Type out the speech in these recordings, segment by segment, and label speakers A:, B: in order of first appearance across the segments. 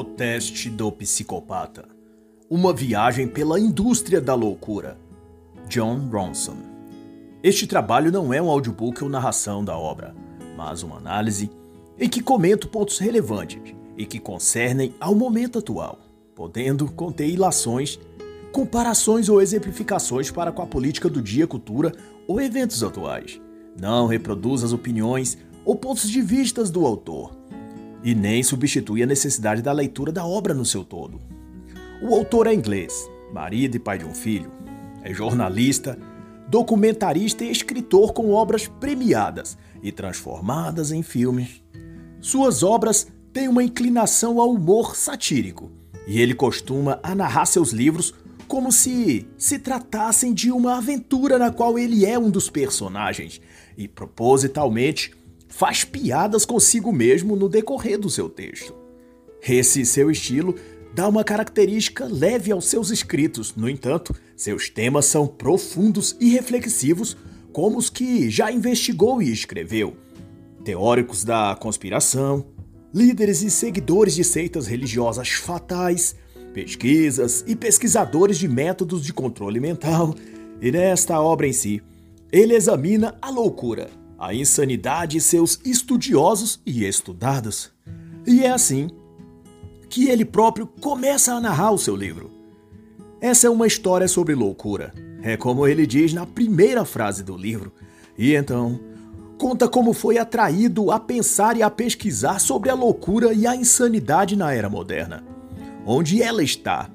A: O Teste do Psicopata Uma viagem pela indústria da loucura. John Ronson. Este trabalho não é um audiobook ou narração da obra, mas uma análise em que comento pontos relevantes e que concernem ao momento atual, podendo conter ilações, comparações ou exemplificações para com a política do dia, cultura ou eventos atuais. Não reproduz as opiniões ou pontos de vistas do autor e nem substitui a necessidade da leitura da obra no seu todo. O autor é inglês, marido e pai de um filho. É jornalista, documentarista e escritor com obras premiadas e transformadas em filmes. Suas obras têm uma inclinação ao humor satírico e ele costuma a narrar seus livros como se se tratassem de uma aventura na qual ele é um dos personagens e propositalmente faz piadas consigo mesmo no decorrer do seu texto. Esse seu estilo dá uma característica leve aos seus escritos, no entanto, seus temas são profundos e reflexivos, como os que já investigou e escreveu. Teóricos da conspiração, líderes e seguidores de seitas religiosas fatais, pesquisas e pesquisadores de métodos de controle mental, e nesta obra em si, ele examina a loucura, a insanidade e seus estudiosos e estudados. E é assim que ele próprio começa a narrar o seu livro. Essa é uma história sobre loucura. É como ele diz na primeira frase do livro. E então, conta como foi atraído a pensar e a pesquisar sobre a loucura e a insanidade na era moderna. Onde ela está,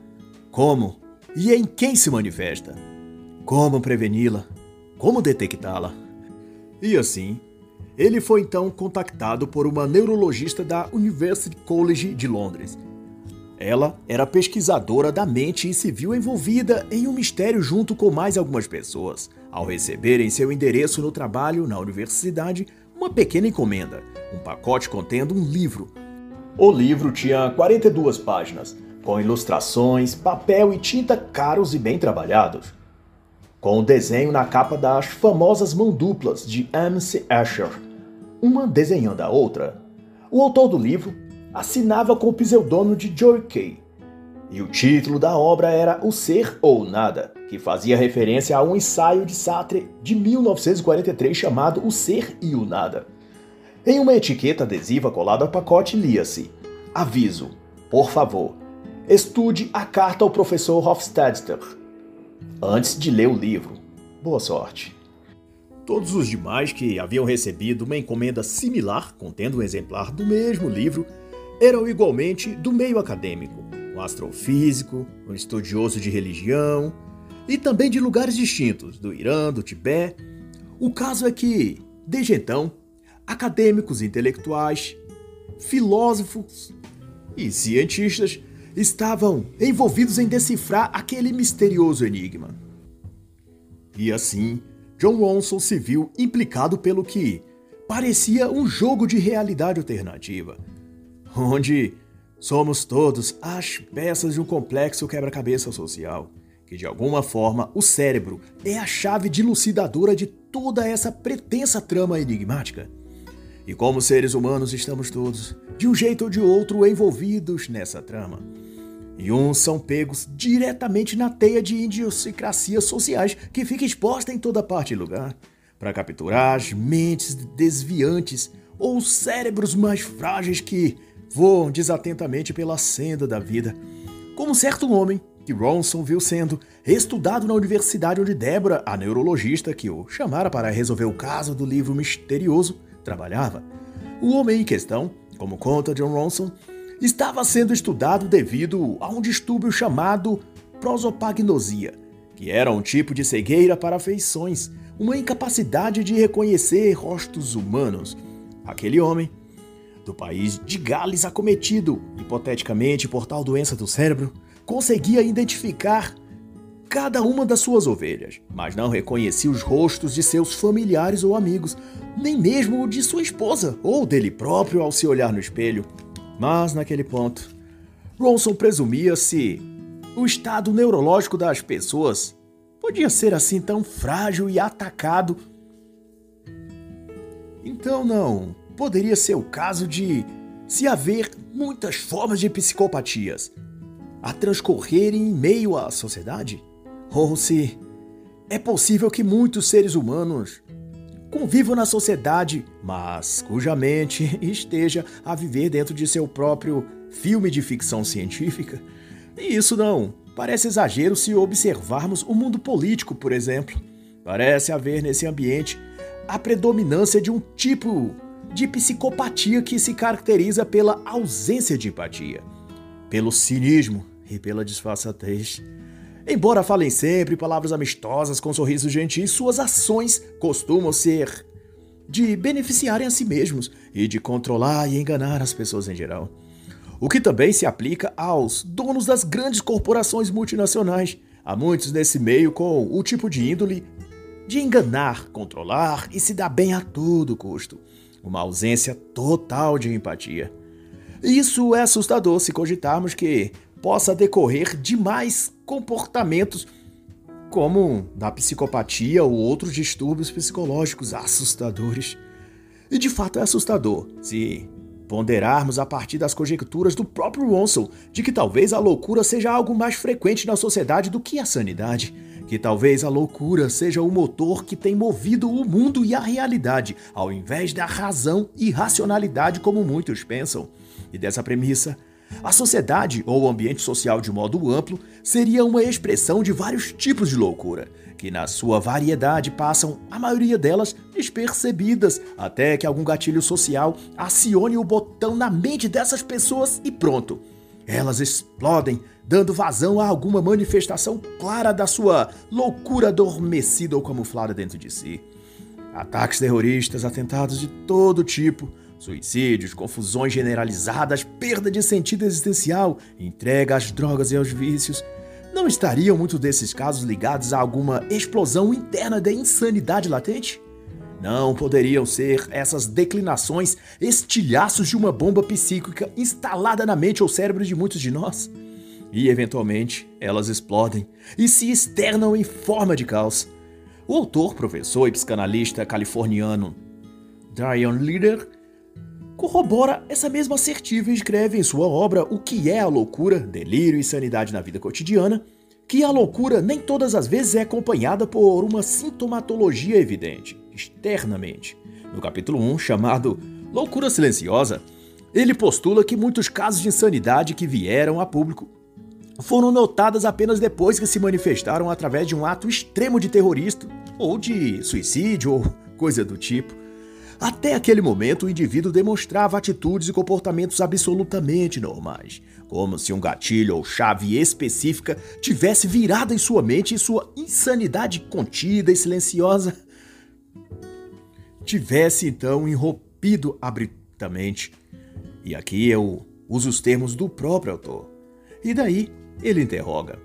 A: como e em quem se manifesta, como preveni-la, como detectá-la. E assim, ele foi então contactado por uma neurologista da University College de Londres. Ela era pesquisadora da mente e se viu envolvida em um mistério junto com mais algumas pessoas, ao receber em seu endereço no trabalho na universidade uma pequena encomenda, um pacote contendo um livro. O livro tinha 42 páginas, com ilustrações, papel e tinta caros e bem trabalhados com o desenho na capa das famosas mão duplas de M.C. Escher, uma desenhando a outra. O autor do livro assinava com o pseudônimo de Joy Kay, e o título da obra era O Ser ou Nada, que fazia referência a um ensaio de Sartre de 1943 chamado O Ser e o Nada. Em uma etiqueta adesiva colada ao pacote lia-se: Aviso, por favor, estude a carta ao professor Hofstadter antes de ler o livro. Boa sorte. Todos os demais que haviam recebido uma encomenda similar, contendo um exemplar do mesmo livro, eram igualmente do meio acadêmico, um astrofísico, um estudioso de religião e também de lugares distintos, do Irã, do Tibete. O caso é que, desde então, acadêmicos intelectuais, filósofos e cientistas estavam envolvidos em decifrar aquele misterioso enigma. E assim, John Ronson se viu implicado pelo que parecia um jogo de realidade alternativa, onde somos todos as peças de um complexo quebra-cabeça social, que de alguma forma o cérebro é a chave dilucidadora de toda essa pretensa trama enigmática. E como seres humanos estamos todos, de um jeito ou de outro, envolvidos nessa trama e uns são pegos diretamente na teia de idiosincrasias sociais que fica exposta em toda parte e lugar, para capturar as mentes desviantes ou os cérebros mais frágeis que voam desatentamente pela senda da vida, como certo homem que Ronson viu sendo estudado na universidade onde Débora, a neurologista que o chamara para resolver o caso do livro misterioso, trabalhava. O homem em questão, como conta John Ronson, estava sendo estudado devido a um distúrbio chamado prosopagnosia, que era um tipo de cegueira para feições, uma incapacidade de reconhecer rostos humanos. Aquele homem, do país de Gales acometido, hipoteticamente por tal doença do cérebro, conseguia identificar cada uma das suas ovelhas, mas não reconhecia os rostos de seus familiares ou amigos, nem mesmo o de sua esposa ou dele próprio ao se olhar no espelho. Mas, naquele ponto, Ronson presumia se o estado neurológico das pessoas podia ser assim tão frágil e atacado. Então, não poderia ser o caso de se haver muitas formas de psicopatias a transcorrerem em meio à sociedade? Ou se é possível que muitos seres humanos convivam na sociedade, mas cuja mente esteja a viver dentro de seu próprio filme de ficção científica? E isso não parece exagero se observarmos o mundo político, por exemplo. Parece haver nesse ambiente a predominância de um tipo de psicopatia que se caracteriza pela ausência de empatia, pelo cinismo e pela disfarçatez. Embora falem sempre palavras amistosas com sorrisos gentis, suas ações costumam ser de beneficiarem a si mesmos e de controlar e enganar as pessoas em geral. O que também se aplica aos donos das grandes corporações multinacionais. Há muitos nesse meio com o tipo de índole de enganar, controlar e se dar bem a todo custo uma ausência total de empatia. Isso é assustador se cogitarmos que possa decorrer de mais comportamentos como da psicopatia ou outros distúrbios psicológicos assustadores. E de fato é assustador se ponderarmos a partir das conjecturas do próprio Ronson de que talvez a loucura seja algo mais frequente na sociedade do que a sanidade que talvez a loucura seja o motor que tem movido o mundo e a realidade, ao invés da razão e racionalidade como muitos pensam. E dessa premissa, a sociedade ou o ambiente social de modo amplo seria uma expressão de vários tipos de loucura, que na sua variedade passam, a maioria delas, despercebidas, até que algum gatilho social acione o botão na mente dessas pessoas e pronto. Elas explodem, dando vazão a alguma manifestação clara da sua loucura adormecida ou camuflada dentro de si. Ataques terroristas, atentados de todo tipo, suicídios, confusões generalizadas, perda de sentido existencial, entrega às drogas e aos vícios. Não estariam muitos desses casos ligados a alguma explosão interna da insanidade latente? Não poderiam ser essas declinações estilhaços de uma bomba psíquica instalada na mente ou cérebro de muitos de nós? E, eventualmente, elas explodem e se externam em forma de caos. O autor, professor e psicanalista californiano Diane Leader corrobora essa mesma assertiva e escreve em sua obra O que é a loucura, delírio e sanidade na vida cotidiana, que a loucura nem todas as vezes é acompanhada por uma sintomatologia evidente externamente. No capítulo 1, chamado Loucura Silenciosa, ele postula que muitos casos de insanidade que vieram a público foram notadas apenas depois que se manifestaram através de um ato extremo de terrorista, ou de suicídio, ou coisa do tipo. Até aquele momento, o indivíduo demonstrava atitudes e comportamentos absolutamente normais, como se um gatilho ou chave específica tivesse virado em sua mente e sua insanidade contida e silenciosa tivesse então irrompido abruptamente. E aqui eu uso os termos do próprio autor. E daí ele interroga: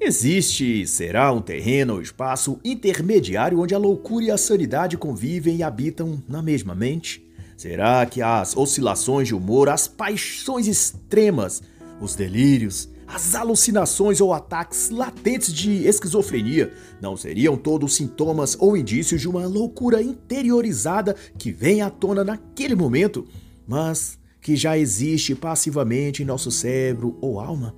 A: Existe, será um terreno ou espaço intermediário onde a loucura e a sanidade convivem e habitam na mesma mente? Será que as oscilações de humor, as paixões extremas, os delírios, as alucinações ou ataques latentes de esquizofrenia não seriam todos sintomas ou indícios de uma loucura interiorizada que vem à tona naquele momento, mas que já existe passivamente em nosso cérebro ou alma?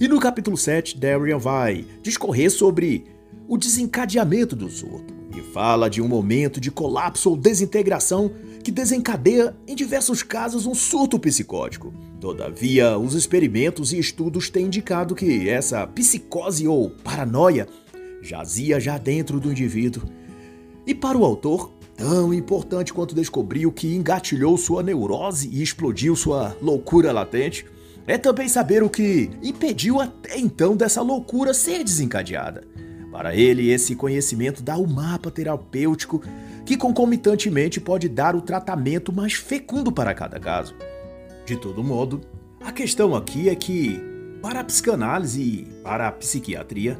A: E no capítulo 7, Darian vai discorrer sobre o desencadeamento do surto e fala de um momento de colapso ou desintegração que desencadeia, em diversos casos, um surto psicótico. Todavia, os experimentos e estudos têm indicado que essa psicose ou paranoia jazia já dentro do indivíduo. E para o autor, tão importante quanto descobrir o que engatilhou sua neurose e explodiu sua loucura latente, é também saber o que impediu até então dessa loucura ser desencadeada. Para ele, esse conhecimento dá o mapa terapêutico que concomitantemente pode dar o tratamento mais fecundo para cada caso. De todo modo, a questão aqui é que, para a psicanálise e para a psiquiatria,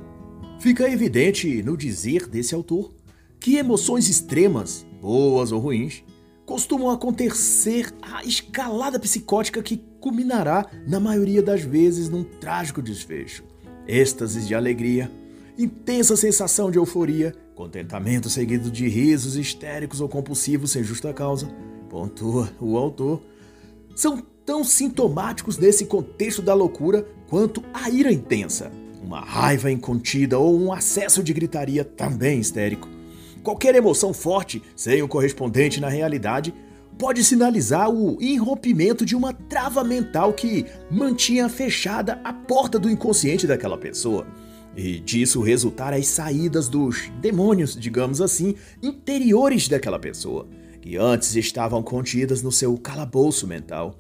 A: fica evidente no dizer desse autor que emoções extremas, boas ou ruins, costumam acontecer a escalada psicótica que culminará, na maioria das vezes, num trágico desfecho. Êxtases de alegria, intensa sensação de euforia, contentamento seguido de risos histéricos ou compulsivos sem justa causa, pontua o autor. são tão sintomáticos nesse contexto da loucura quanto a ira intensa, uma raiva incontida ou um acesso de gritaria também histérico. Qualquer emoção forte, sem o correspondente na realidade, pode sinalizar o irrompimento de uma trava mental que mantinha fechada a porta do inconsciente daquela pessoa. E disso resultar as saídas dos demônios, digamos assim, interiores daquela pessoa, que antes estavam contidas no seu calabouço mental.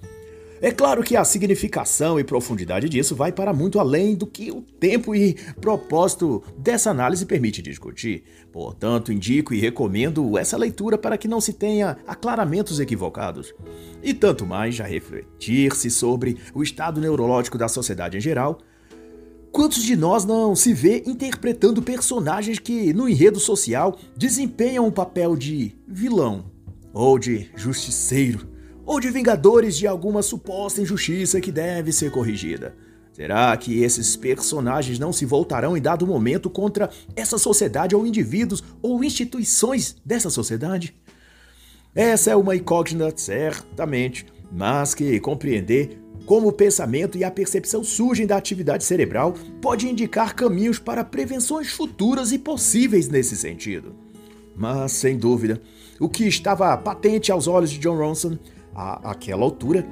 A: É claro que a significação e profundidade disso vai para muito além do que o tempo e propósito dessa análise permite discutir. Portanto, indico e recomendo essa leitura para que não se tenha aclaramentos equivocados. E tanto mais já refletir-se sobre o estado neurológico da sociedade em geral. Quantos de nós não se vê interpretando personagens que, no enredo social, desempenham o papel de vilão ou de justiceiro? Ou de vingadores de alguma suposta injustiça que deve ser corrigida? Será que esses personagens não se voltarão em dado momento contra essa sociedade ou indivíduos ou instituições dessa sociedade? Essa é uma incógnita, certamente, mas que compreender como o pensamento e a percepção surgem da atividade cerebral pode indicar caminhos para prevenções futuras e possíveis nesse sentido. Mas, sem dúvida, o que estava patente aos olhos de John Ronson àquela altura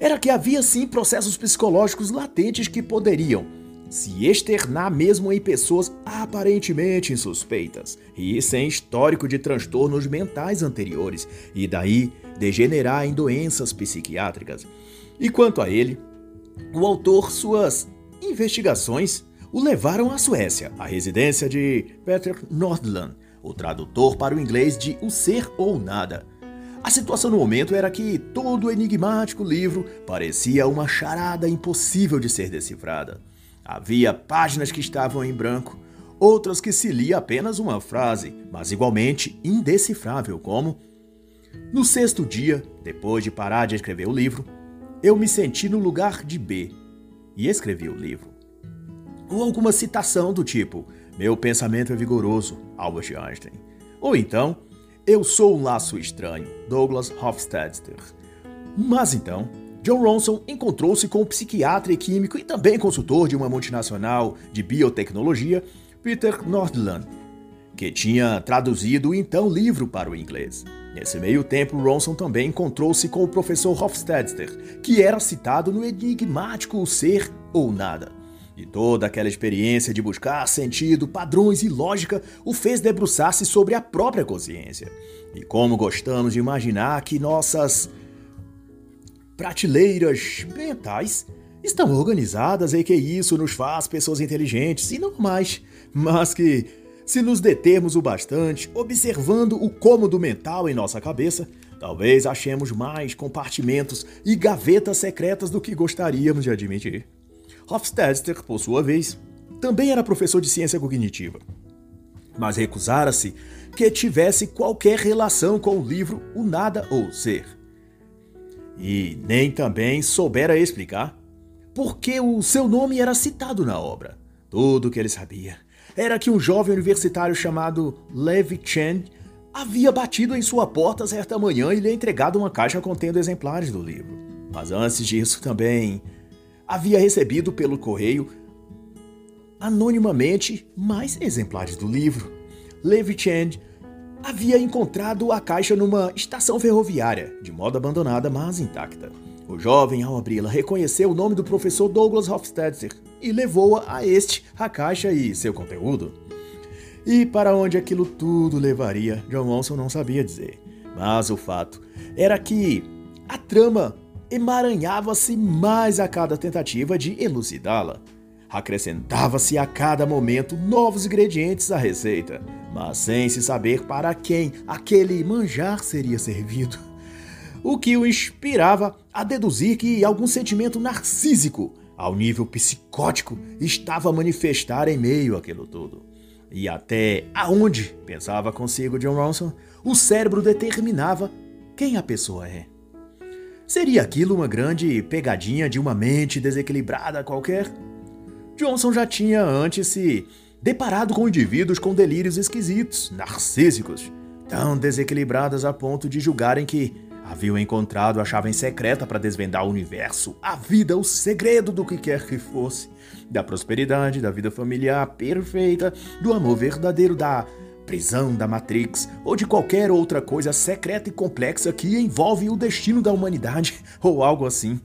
A: era que havia sim processos psicológicos latentes que poderiam se externar mesmo em pessoas aparentemente insuspeitas e sem histórico de transtornos mentais anteriores e daí degenerar em doenças psiquiátricas. E quanto a ele, o autor, suas investigações o levaram à Suécia, à residência de Peter Nordland, o tradutor para o inglês de O Ser ou Nada a situação no momento era que todo o enigmático livro parecia uma charada impossível de ser decifrada. Havia páginas que estavam em branco, outras que se lia apenas uma frase, mas igualmente indecifrável, como: No sexto dia, depois de parar de escrever o livro, eu me senti no lugar de B e escrevi o livro. Ou alguma citação do tipo: Meu pensamento é vigoroso, Albert Einstein. Ou então, eu sou um laço estranho, Douglas Hofstadter. Mas então, John Ronson encontrou-se com o psiquiatra e químico e também consultor de uma multinacional de biotecnologia, Peter Nordland, que tinha traduzido o então livro para o inglês. Nesse meio tempo, Ronson também encontrou-se com o professor Hofstadter, que era citado no enigmático Ser ou Nada. E toda aquela experiência de buscar sentido, padrões e lógica o fez debruçar-se sobre a própria consciência. E como gostamos de imaginar que nossas prateleiras mentais estão organizadas e que isso nos faz pessoas inteligentes e normais, mas que, se nos determos o bastante observando o cômodo mental em nossa cabeça, talvez achemos mais compartimentos e gavetas secretas do que gostaríamos de admitir. Hofstadter, por sua vez, também era professor de ciência cognitiva, mas recusara-se que tivesse qualquer relação com o livro O Nada ou Ser. E nem também soubera explicar por que o seu nome era citado na obra. Tudo o que ele sabia era que um jovem universitário chamado Levi Chen havia batido em sua porta certa manhã e lhe entregado uma caixa contendo exemplares do livro. Mas antes disso também havia recebido pelo correio anonimamente mais exemplares do livro. Levi Chand havia encontrado a caixa numa estação ferroviária, de modo abandonada, mas intacta. O jovem, ao abri-la, reconheceu o nome do professor Douglas Hofstadter e levou-a a este, a caixa e seu conteúdo. E para onde aquilo tudo levaria, John Monson não sabia dizer. Mas o fato era que a trama emaranhava-se mais a cada tentativa de elucidá-la. Acrescentava-se a cada momento novos ingredientes à receita, mas sem se saber para quem aquele manjar seria servido. O que o inspirava a deduzir que algum sentimento narcísico, ao nível psicótico, estava a manifestar em meio àquilo tudo. E até aonde, pensava consigo John Ronson, o cérebro determinava quem a pessoa é. Seria aquilo uma grande pegadinha de uma mente desequilibrada qualquer? Johnson já tinha antes se deparado com indivíduos com delírios esquisitos, narcísicos, tão desequilibrados a ponto de julgarem que haviam encontrado a chave secreta para desvendar o universo, a vida, o segredo do que quer que fosse, da prosperidade, da vida familiar perfeita, do amor verdadeiro, da prisão da Matrix ou de qualquer outra coisa secreta e complexa que envolve o destino da humanidade ou algo assim.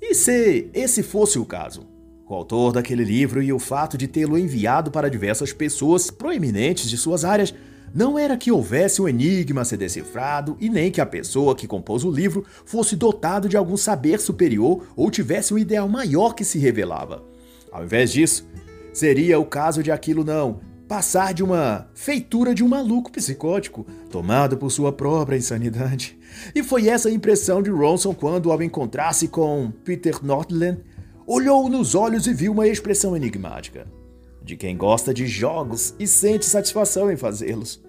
A: E se esse fosse o caso? O autor daquele livro e o fato de tê-lo enviado para diversas pessoas proeminentes de suas áreas não era que houvesse um enigma a ser decifrado e nem que a pessoa que compôs o livro fosse dotado de algum saber superior ou tivesse um ideal maior que se revelava. Ao invés disso, seria o caso de aquilo não passar de uma feitura de um maluco psicótico, tomado por sua própria insanidade. E foi essa a impressão de Ronson quando, ao encontrar-se com Peter Nordland, olhou nos olhos e viu uma expressão enigmática. De quem gosta de jogos e sente satisfação em fazê-los.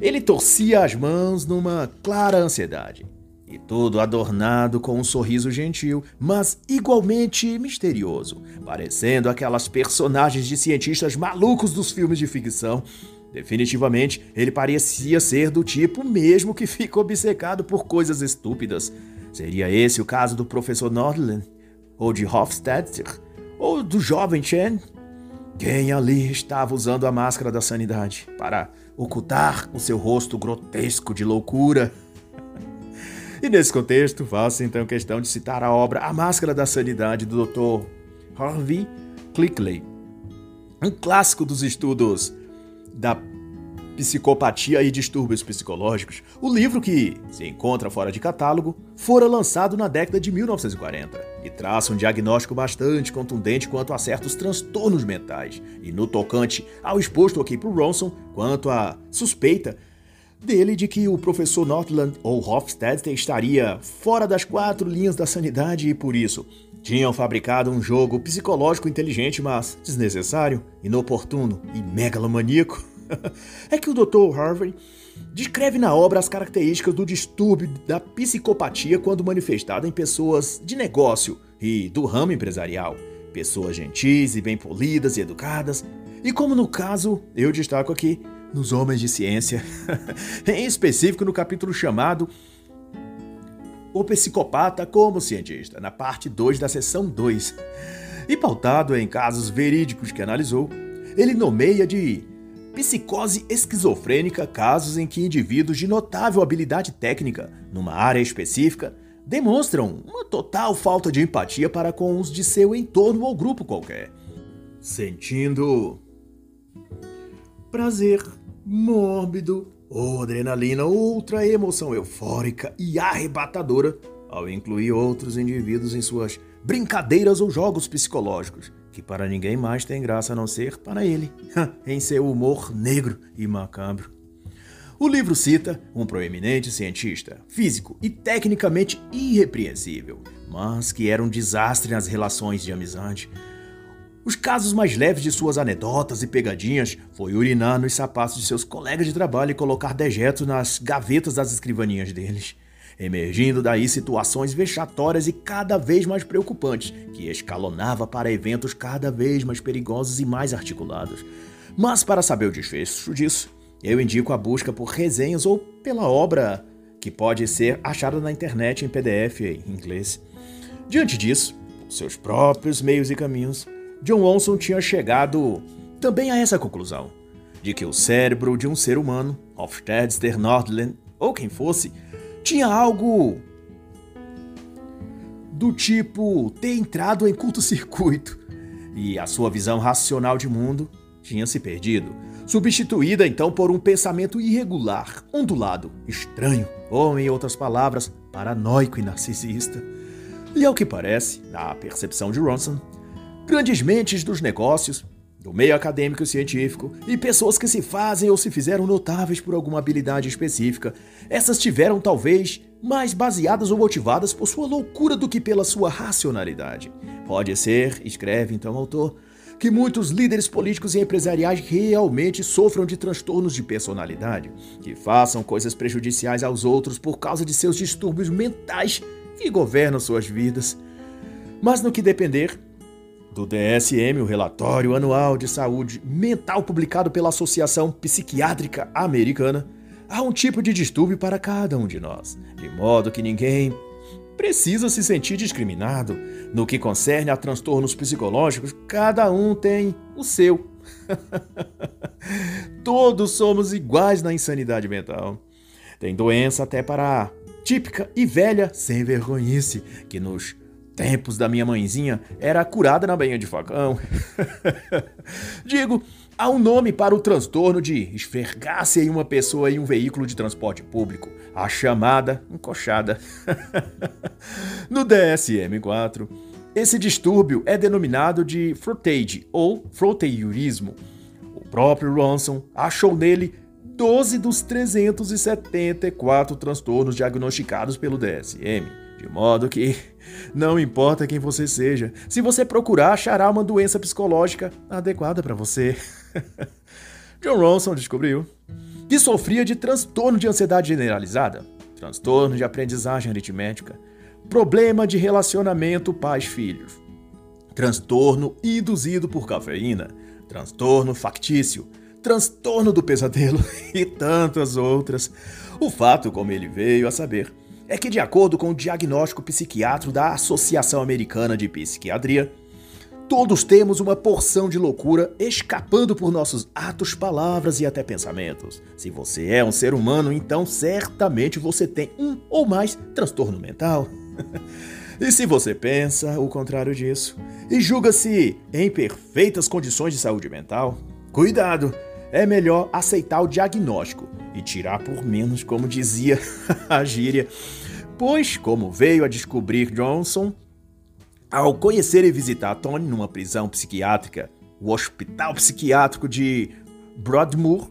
A: Ele torcia as mãos numa clara ansiedade. E todo adornado com um sorriso gentil, mas igualmente misterioso, parecendo aquelas personagens de cientistas malucos dos filmes de ficção. Definitivamente, ele parecia ser do tipo mesmo que fica obcecado por coisas estúpidas. Seria esse o caso do professor Nordland? Ou de Hofstadter? Ou do jovem Chen? Quem ali estava usando a máscara da sanidade para ocultar o seu rosto grotesco de loucura? E nesse contexto, faço então questão de citar a obra A Máscara da Sanidade do Dr. Harvey Clickley, um clássico dos estudos da psicopatia e distúrbios psicológicos. O livro, que se encontra fora de catálogo, fora lançado na década de 1940 e traça um diagnóstico bastante contundente quanto a certos transtornos mentais. E no tocante ao exposto aqui por Ronson, quanto à suspeita dele de que o professor Northland ou Hofstadter estaria fora das quatro linhas da sanidade e por isso tinham fabricado um jogo psicológico inteligente, mas desnecessário, inoportuno e megalomaníaco. é que o Dr. Harvey descreve na obra as características do distúrbio da psicopatia quando manifestada em pessoas de negócio e do ramo empresarial, pessoas gentis e bem polidas e educadas, e como no caso, eu destaco aqui, nos homens de ciência, em específico no capítulo chamado O Psicopata como Cientista, na parte 2 da seção 2. E pautado em casos verídicos que analisou, ele nomeia de psicose esquizofrênica casos em que indivíduos de notável habilidade técnica numa área específica demonstram uma total falta de empatia para com os de seu entorno ou grupo qualquer, sentindo prazer mórbido ou adrenalina, outra emoção eufórica e arrebatadora ao incluir outros indivíduos em suas brincadeiras ou jogos psicológicos, que para ninguém mais tem graça a não ser para ele, em seu humor negro e macabro. O livro cita um proeminente cientista, físico e tecnicamente irrepreensível, mas que era um desastre nas relações de amizade, os casos mais leves de suas anedotas e pegadinhas foi urinar nos sapatos de seus colegas de trabalho e colocar dejetos nas gavetas das escrivaninhas deles. Emergindo daí situações vexatórias e cada vez mais preocupantes, que escalonava para eventos cada vez mais perigosos e mais articulados. Mas para saber o desfecho disso, eu indico a busca por resenhas ou pela obra que pode ser achada na internet em PDF em inglês. Diante disso, seus próprios meios e caminhos, John Watson tinha chegado também a essa conclusão, de que o cérebro de um ser humano, Hofstadter Nordland ou quem fosse, tinha algo do tipo ter entrado em curto-circuito e a sua visão racional de mundo tinha se perdido, substituída então por um pensamento irregular, ondulado, estranho, ou em outras palavras, paranoico e narcisista. E ao que parece, na percepção de Ronson, grandes mentes dos negócios, do meio acadêmico e científico, e pessoas que se fazem ou se fizeram notáveis por alguma habilidade específica, essas tiveram talvez mais baseadas ou motivadas por sua loucura do que pela sua racionalidade. Pode ser, escreve então o autor, que muitos líderes políticos e empresariais realmente sofram de transtornos de personalidade, que façam coisas prejudiciais aos outros por causa de seus distúrbios mentais que governam suas vidas. Mas no que depender, do DSM, o relatório anual de saúde mental publicado pela Associação Psiquiátrica Americana, há um tipo de distúrbio para cada um de nós, de modo que ninguém precisa se sentir discriminado. No que concerne a transtornos psicológicos, cada um tem o seu. Todos somos iguais na insanidade mental. Tem doença até para a típica e velha sem vergonhice que nos tempos da minha mãezinha era curada na banha de facão. Digo, há um nome para o transtorno de esfregar-se em uma pessoa em um veículo de transporte público, a chamada encoxada. no DSM-4, esse distúrbio é denominado de frontage ou fronteirismo. O próprio Ronson achou nele 12 dos 374 transtornos diagnosticados pelo DSM, de modo que não importa quem você seja, se você procurar, achará uma doença psicológica adequada para você. John Ronson descobriu que sofria de transtorno de ansiedade generalizada, transtorno de aprendizagem aritmética, problema de relacionamento pais-filhos, transtorno induzido por cafeína, transtorno factício, transtorno do pesadelo e tantas outras. O fato, como ele veio a saber, é que, de acordo com o diagnóstico psiquiátrico da Associação Americana de Psiquiatria, todos temos uma porção de loucura escapando por nossos atos, palavras e até pensamentos. Se você é um ser humano, então certamente você tem um ou mais transtorno mental. e se você pensa o contrário disso e julga-se em perfeitas condições de saúde mental, cuidado! É melhor aceitar o diagnóstico e tirar por menos, como dizia a gíria. Pois, como veio a descobrir Johnson, ao conhecer e visitar Tony numa prisão psiquiátrica, o Hospital Psiquiátrico de Broadmoor,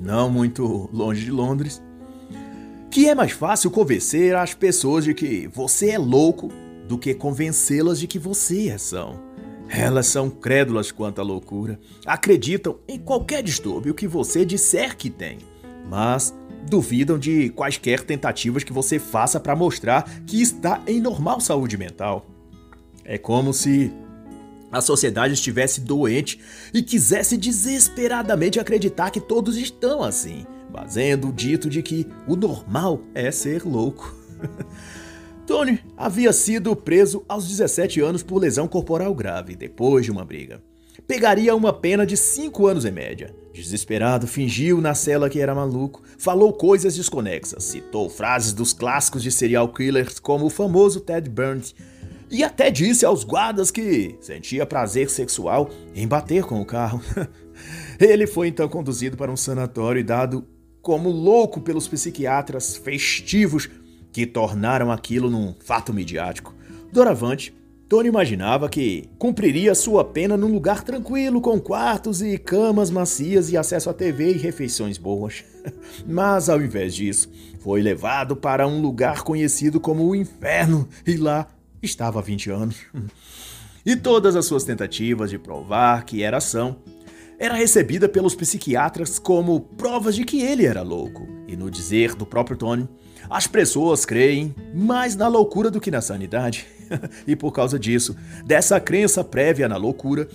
A: não muito longe de Londres, que é mais fácil convencer as pessoas de que você é louco do que convencê-las de que você é são. Elas são crédulas quanto à loucura, acreditam em qualquer distúrbio que você disser que tem, mas duvidam de quaisquer tentativas que você faça para mostrar que está em normal saúde mental. É como se a sociedade estivesse doente e quisesse desesperadamente acreditar que todos estão assim, fazendo o dito de que o normal é ser louco. Tony havia sido preso aos 17 anos por lesão corporal grave depois de uma briga. Pegaria uma pena de 5 anos em média. Desesperado, fingiu na cela que era maluco, falou coisas desconexas, citou frases dos clássicos de serial killers como o famoso Ted Bundy e até disse aos guardas que sentia prazer sexual em bater com o carro. Ele foi então conduzido para um sanatório e dado como louco pelos psiquiatras festivos que tornaram aquilo num fato midiático. Doravante, Tony imaginava que cumpriria sua pena num lugar tranquilo, com quartos e camas macias e acesso à TV e refeições boas. Mas, ao invés disso, foi levado para um lugar conhecido como o Inferno e lá estava há 20 anos. E todas as suas tentativas de provar que era ação era recebida pelos psiquiatras como provas de que ele era louco. E no dizer do próprio Tony, as pessoas creem mais na loucura do que na sanidade. e por causa disso, dessa crença prévia na loucura,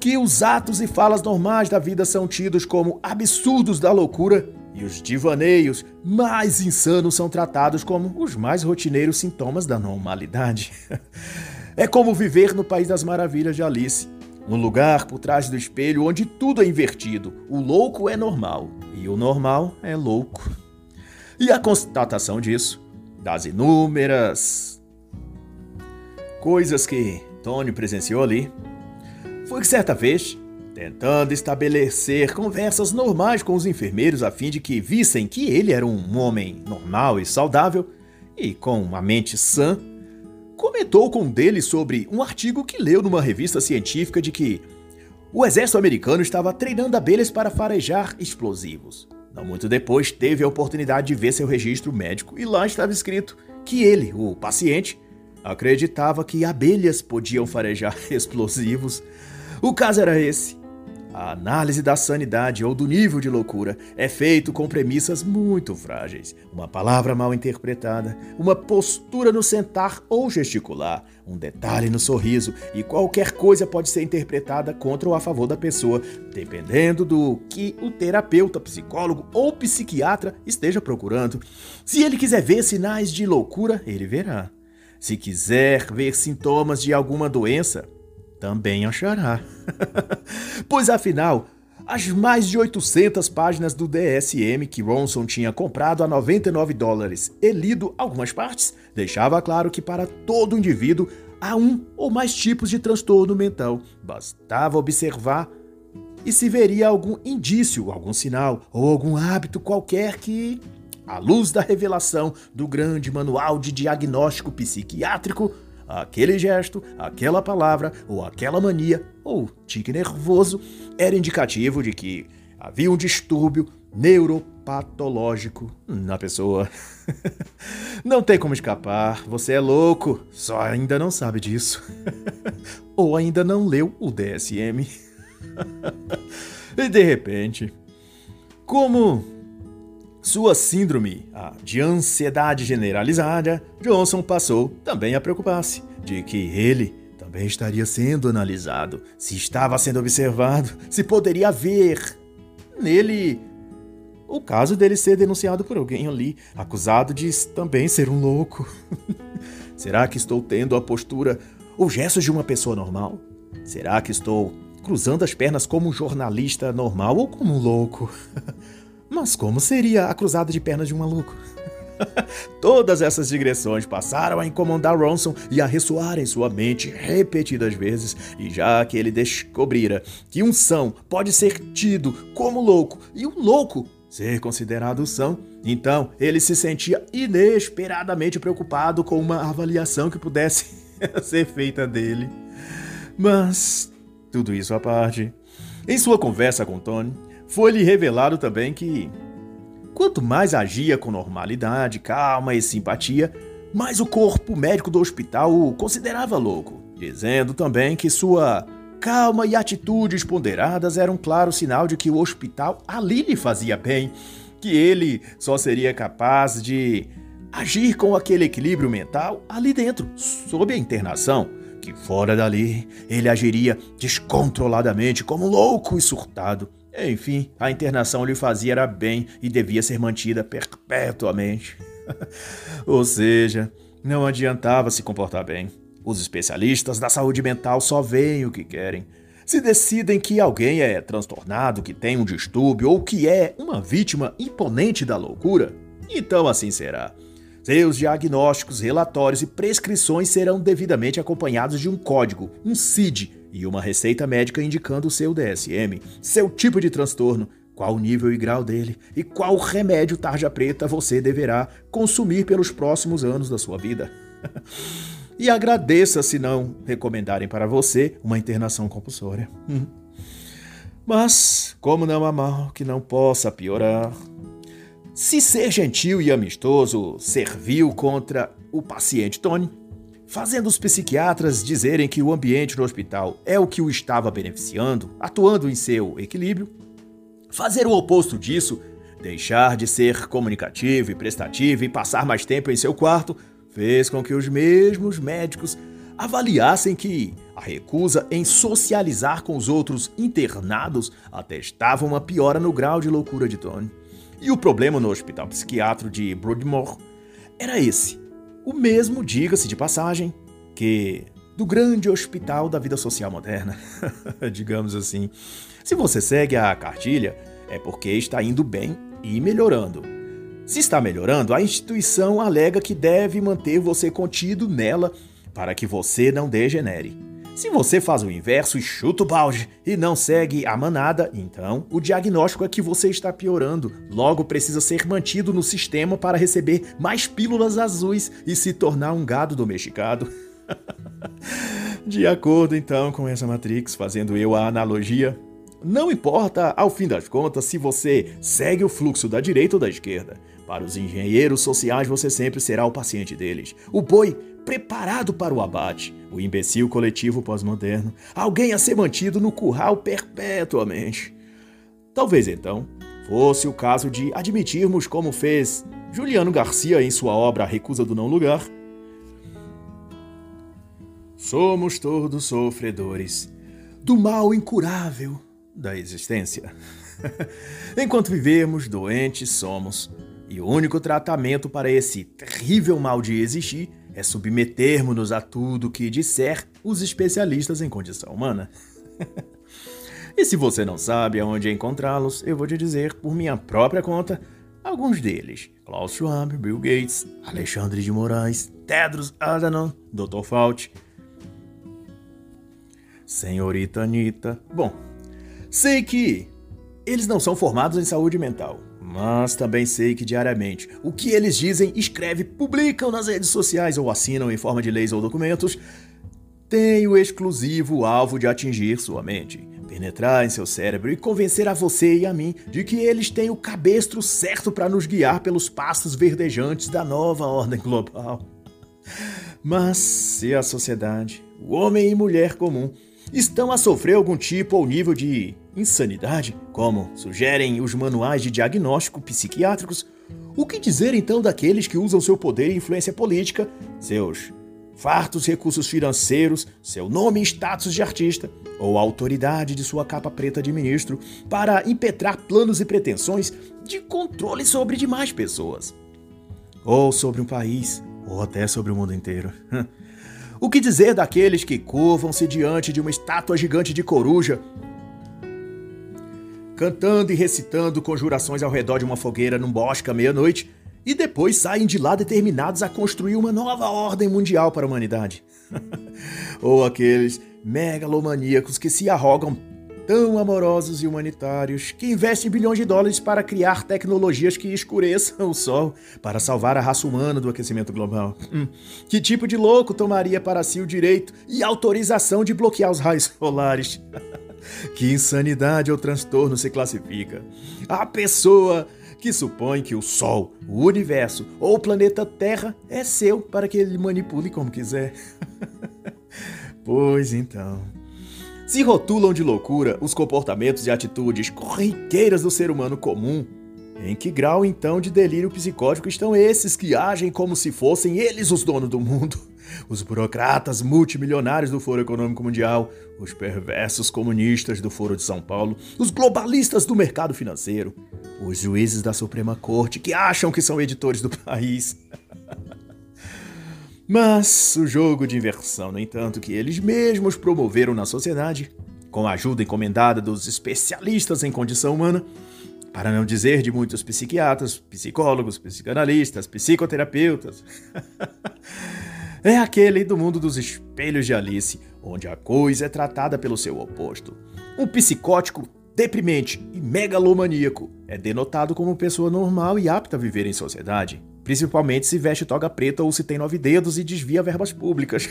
A: que os atos e falas normais da vida são tidos como absurdos da loucura e os divaneios mais insanos são tratados como os mais rotineiros sintomas da normalidade. é como viver no País das Maravilhas de Alice, um lugar por trás do espelho onde tudo é invertido. O louco é normal e o normal é louco. E a constatação disso, das inúmeras coisas que Tony presenciou ali, foi que certa vez, tentando estabelecer conversas normais com os enfermeiros a fim de que vissem que ele era um homem normal e saudável e com uma mente sã, comentou com um deles sobre um artigo que leu numa revista científica de que o exército americano estava treinando abelhas para farejar explosivos. Não muito depois, teve a oportunidade de ver seu registro médico e lá estava escrito que ele, o paciente, acreditava que abelhas podiam farejar explosivos. O caso era esse. A análise da sanidade ou do nível de loucura é feito com premissas muito frágeis. Uma palavra mal interpretada, uma postura no sentar ou gesticular, um detalhe no sorriso e qualquer coisa pode ser interpretada contra ou a favor da pessoa, dependendo do que o terapeuta, psicólogo ou psiquiatra esteja procurando. Se ele quiser ver sinais de loucura, ele verá. Se quiser ver sintomas de alguma doença, também achará. pois afinal, as mais de 800 páginas do DSM que Ronson tinha comprado a 99 dólares e lido algumas partes, deixava claro que para todo indivíduo há um ou mais tipos de transtorno mental. Bastava observar e se veria algum indício, algum sinal ou algum hábito qualquer que, à luz da revelação do grande manual de diagnóstico psiquiátrico, aquele gesto, aquela palavra ou aquela mania ou tique nervoso era indicativo de que havia um distúrbio neuropatológico na pessoa. não tem como escapar, você é louco, só ainda não sabe disso. ou ainda não leu o DSM. e de repente, como sua síndrome de ansiedade generalizada, Johnson passou também a preocupar-se de que ele também estaria sendo analisado, se estava sendo observado, se poderia haver nele o caso dele ser denunciado por alguém ali, acusado de também ser um louco. Será que estou tendo a postura ou gestos de uma pessoa normal? Será que estou cruzando as pernas como um jornalista normal ou como um louco? Mas como seria a cruzada de pernas de um maluco? Todas essas digressões passaram a incomodar Ronson e a ressoar em sua mente repetidas vezes, e já que ele descobrira que um são pode ser tido como louco e um louco ser considerado são, então ele se sentia inesperadamente preocupado com uma avaliação que pudesse ser feita dele. Mas, tudo isso à parte, em sua conversa com Tony, foi-lhe revelado também que, quanto mais agia com normalidade, calma e simpatia, mais o corpo médico do hospital o considerava louco, dizendo também que sua calma e atitudes ponderadas eram um claro sinal de que o hospital ali lhe fazia bem, que ele só seria capaz de agir com aquele equilíbrio mental ali dentro, sob a internação, que fora dali ele agiria descontroladamente como louco e surtado. Enfim, a internação lhe fazia era bem e devia ser mantida perpetuamente. Ou seja, não adiantava se comportar bem. Os especialistas da saúde mental só veem o que querem. Se decidem que alguém é transtornado, que tem um distúrbio ou que é uma vítima imponente da loucura, então assim será. Seus diagnósticos, relatórios e prescrições serão devidamente acompanhados de um código, um CID, e uma receita médica indicando o seu DSM, seu tipo de transtorno, qual o nível e grau dele e qual remédio tarja preta você deverá consumir pelos próximos anos da sua vida. e agradeça se não recomendarem para você uma internação compulsória. Mas, como não há mal que não possa piorar, se ser gentil e amistoso serviu contra o paciente Tony, fazendo os psiquiatras dizerem que o ambiente no hospital é o que o estava beneficiando, atuando em seu equilíbrio, fazer o oposto disso, deixar de ser comunicativo e prestativo e passar mais tempo em seu quarto, fez com que os mesmos médicos avaliassem que a recusa em socializar com os outros internados atestava uma piora no grau de loucura de Tony. E o problema no hospital psiquiátrico de Broadmoor era esse. O mesmo, diga-se de passagem, que do grande hospital da vida social moderna, digamos assim. Se você segue a cartilha, é porque está indo bem e melhorando. Se está melhorando, a instituição alega que deve manter você contido nela para que você não degenere. Se você faz o inverso e chuta o balde e não segue a manada, então o diagnóstico é que você está piorando. Logo precisa ser mantido no sistema para receber mais pílulas azuis e se tornar um gado domesticado. De acordo então com essa Matrix, fazendo eu a analogia, não importa ao fim das contas se você segue o fluxo da direita ou da esquerda. Para os engenheiros sociais, você sempre será o paciente deles. O boi preparado para o abate, o imbecil coletivo pós-moderno, alguém a ser mantido no curral perpetuamente. Talvez então fosse o caso de admitirmos, como fez Juliano Garcia em sua obra A Recusa do Não Lugar, somos todos sofredores do mal incurável da existência. Enquanto vivemos, doentes somos, e o único tratamento para esse terrível mal de existir é submetermos-nos a tudo que disser os especialistas em condição humana. e se você não sabe aonde encontrá-los, eu vou te dizer por minha própria conta alguns deles: Klaus Schwab, Bill Gates, Alexandre de Moraes, Tedros Adhanom, Dr. Fauci, Senhorita Anitta. Bom, sei que eles não são formados em saúde mental, mas também sei que diariamente o que eles dizem, escrevem, publicam nas redes sociais ou assinam em forma de leis ou documentos tem o exclusivo alvo de atingir sua mente, penetrar em seu cérebro e convencer a você e a mim de que eles têm o cabestro certo para nos guiar pelos pastos verdejantes da nova ordem global. Mas se a sociedade, o homem e mulher comum, estão a sofrer algum tipo ou nível de insanidade, como sugerem os manuais de diagnóstico psiquiátricos, o que dizer então daqueles que usam seu poder e influência política, seus fartos recursos financeiros, seu nome e status de artista, ou a autoridade de sua capa preta de ministro, para impetrar planos e pretensões de controle sobre demais pessoas? Ou sobre um país, ou até sobre o mundo inteiro. O que dizer daqueles que curvam-se diante de uma estátua gigante de coruja, cantando e recitando conjurações ao redor de uma fogueira num bosque à meia-noite, e depois saem de lá determinados a construir uma nova ordem mundial para a humanidade? Ou aqueles megalomaníacos que se arrogam tão amorosos e humanitários que investem bilhões de dólares para criar tecnologias que escureçam o Sol para salvar a raça humana do aquecimento global. Hum. Que tipo de louco tomaria para si o direito e autorização de bloquear os raios solares? que insanidade ou transtorno se classifica? A pessoa que supõe que o Sol, o universo ou o planeta Terra é seu para que ele manipule como quiser. pois então. Se rotulam de loucura os comportamentos e atitudes corriqueiras do ser humano comum, em que grau então de delírio psicótico estão esses que agem como se fossem eles os donos do mundo? Os burocratas multimilionários do Foro Econômico Mundial, os perversos comunistas do Foro de São Paulo, os globalistas do mercado financeiro, os juízes da Suprema Corte que acham que são editores do país. Mas o jogo de inversão, no entanto, que eles mesmos promoveram na sociedade, com a ajuda encomendada dos especialistas em condição humana, para não dizer de muitos psiquiatras, psicólogos, psicanalistas, psicoterapeutas, é aquele do mundo dos espelhos de Alice, onde a coisa é tratada pelo seu oposto. Um psicótico deprimente e megalomaníaco é denotado como pessoa normal e apta a viver em sociedade principalmente se veste toga preta ou se tem nove dedos e desvia verbas públicas.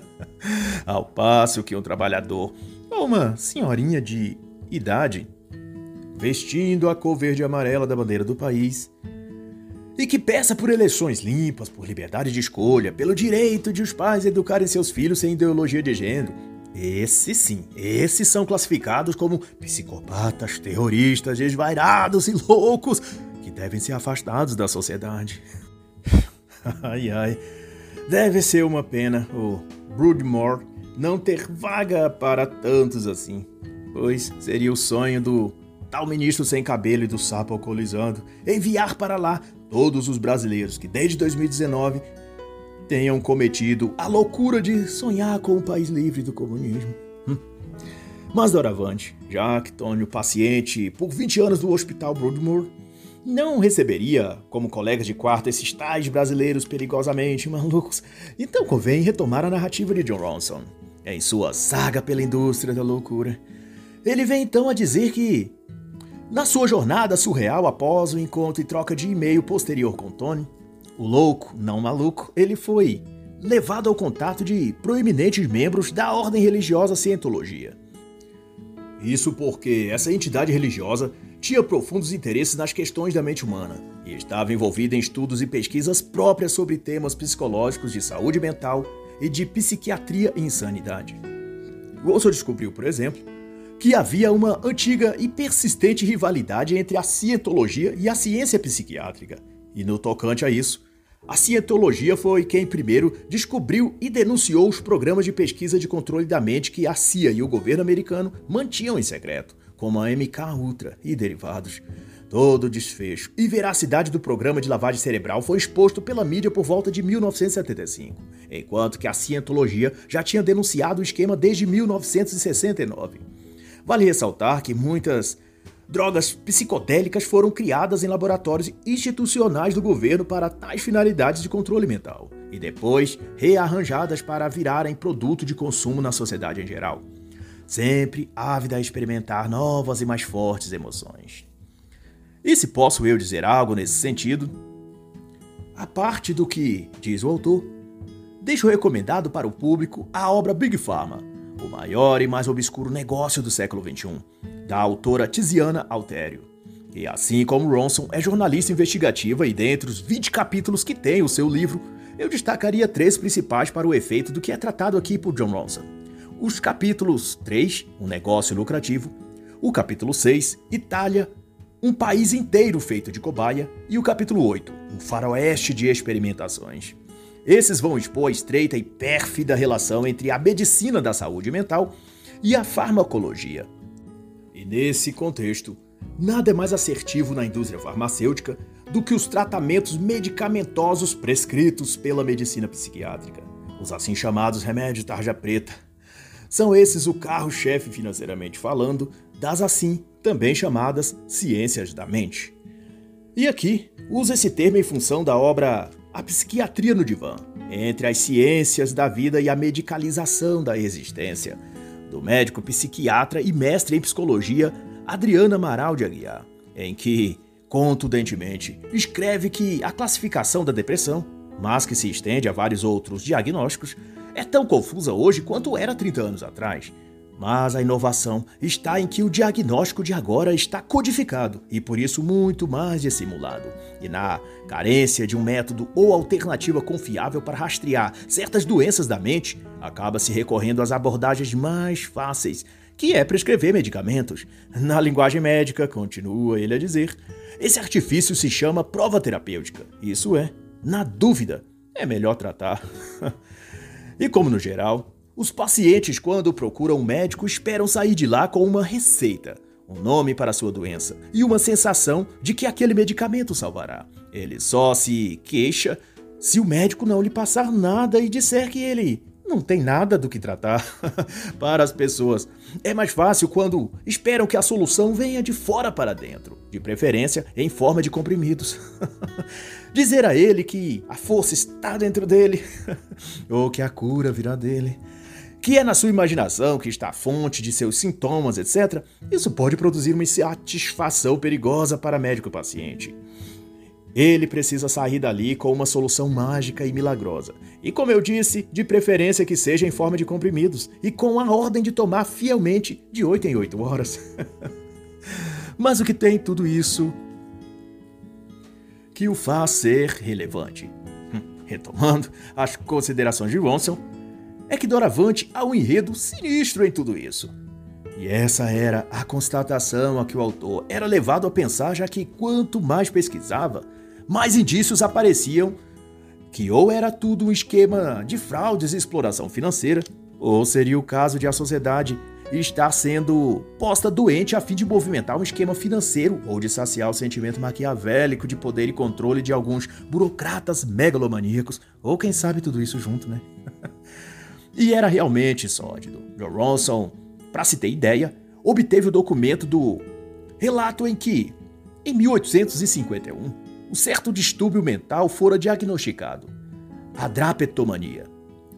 A: Ao passo que um trabalhador ou uma senhorinha de idade, vestindo a cor verde e amarela da bandeira do país, e que peça por eleições limpas, por liberdade de escolha, pelo direito de os pais educarem seus filhos sem ideologia de gênero, esses sim, esses são classificados como psicopatas, terroristas, desvairados e loucos que devem ser afastados da sociedade. ai ai, deve ser uma pena o Broodmore não ter vaga para tantos assim, pois seria o sonho do tal ministro sem cabelo e do sapo alcoolizando enviar para lá todos os brasileiros que desde 2019 tenham cometido a loucura de sonhar com um país livre do comunismo. Hum. Mas doravante, já que Tônio, paciente por 20 anos do Hospital Broadmoor, não receberia como colegas de quarto esses tais brasileiros perigosamente malucos, então convém retomar a narrativa de John Ronson em sua saga pela indústria da loucura. Ele vem então a dizer que, na sua jornada surreal após o encontro e troca de e-mail posterior com Tony, o louco, não maluco, ele foi levado ao contato de proeminentes membros da ordem religiosa Cientologia. Isso porque essa entidade religiosa tinha profundos interesses nas questões da mente humana e estava envolvido em estudos e pesquisas próprias sobre temas psicológicos de saúde mental e de psiquiatria e insanidade. Wilson descobriu, por exemplo, que havia uma antiga e persistente rivalidade entre a cientologia e a ciência psiquiátrica. E no tocante a isso, a cientologia foi quem primeiro descobriu e denunciou os programas de pesquisa de controle da mente que a CIA e o governo americano mantinham em secreto, como a MK Ultra e derivados. Todo o desfecho e veracidade do programa de lavagem cerebral foi exposto pela mídia por volta de 1975, enquanto que a cientologia já tinha denunciado o esquema desde 1969. Vale ressaltar que muitas drogas psicodélicas foram criadas em laboratórios institucionais do governo para tais finalidades de controle mental e depois rearranjadas para virarem produto de consumo na sociedade em geral, sempre ávida a experimentar novas e mais fortes emoções. E se posso eu dizer algo nesse sentido, a parte do que diz o autor, deixo recomendado para o público a obra Big Pharma, o maior e mais obscuro negócio do século XXI, da autora Tiziana Altério. E assim como Ronson é jornalista investigativa e dentre os 20 capítulos que tem o seu livro, eu destacaria três principais para o efeito do que é tratado aqui por John Ronson. Os capítulos 3, Um Negócio Lucrativo, o capítulo 6, Itália, um país inteiro feito de cobaia, e o capítulo 8, Um Faroeste de Experimentações. Esses vão expor a estreita e pérfida relação entre a medicina da saúde mental e a farmacologia. E nesse contexto, nada é mais assertivo na indústria farmacêutica do que os tratamentos medicamentosos prescritos pela medicina psiquiátrica, os assim chamados remédios tarja preta. São esses o carro-chefe financeiramente falando das assim também chamadas ciências da mente. E aqui uso esse termo em função da obra a psiquiatria no divã, entre as ciências da vida e a medicalização da existência, do médico psiquiatra e mestre em psicologia Adriana Amaral de Aguiar, em que, contundentemente, escreve que a classificação da depressão, mas que se estende a vários outros diagnósticos, é tão confusa hoje quanto era 30 anos atrás mas a inovação está em que o diagnóstico de agora está codificado e por isso muito mais dissimulado. E na carência de um método ou alternativa confiável para rastrear certas doenças da mente, acaba se recorrendo às abordagens mais fáceis, que é prescrever medicamentos. Na linguagem médica, continua ele a dizer, esse artifício se chama prova terapêutica. Isso é, na dúvida, é melhor tratar. e como no geral, os pacientes, quando procuram um médico, esperam sair de lá com uma receita, um nome para sua doença e uma sensação de que aquele medicamento salvará. Ele só se queixa se o médico não lhe passar nada e disser que ele não tem nada do que tratar para as pessoas. É mais fácil quando esperam que a solução venha de fora para dentro, de preferência em forma de comprimidos. Dizer a ele que a força está dentro dele ou que a cura virá dele que é na sua imaginação que está a fonte de seus sintomas, etc., isso pode produzir uma insatisfação perigosa para médico e paciente. Ele precisa sair dali com uma solução mágica e milagrosa. E como eu disse, de preferência que seja em forma de comprimidos e com a ordem de tomar fielmente de 8 em 8 horas. Mas o que tem tudo isso que o faz ser relevante? Hum, retomando as considerações de Ronson, é que doravante há um enredo sinistro em tudo isso. E essa era a constatação a que o autor era levado a pensar, já que quanto mais pesquisava, mais indícios apareciam que ou era tudo um esquema de fraudes e exploração financeira, ou seria o caso de a sociedade estar sendo posta doente a fim de movimentar um esquema financeiro ou de saciar o sentimento maquiavélico de poder e controle de alguns burocratas megalomaníacos, ou quem sabe tudo isso junto, né? E era realmente sórdido. John Ronson, para se ter ideia, obteve o documento do relato em que, em 1851, um certo distúrbio mental fora diagnosticado, a drapetomania.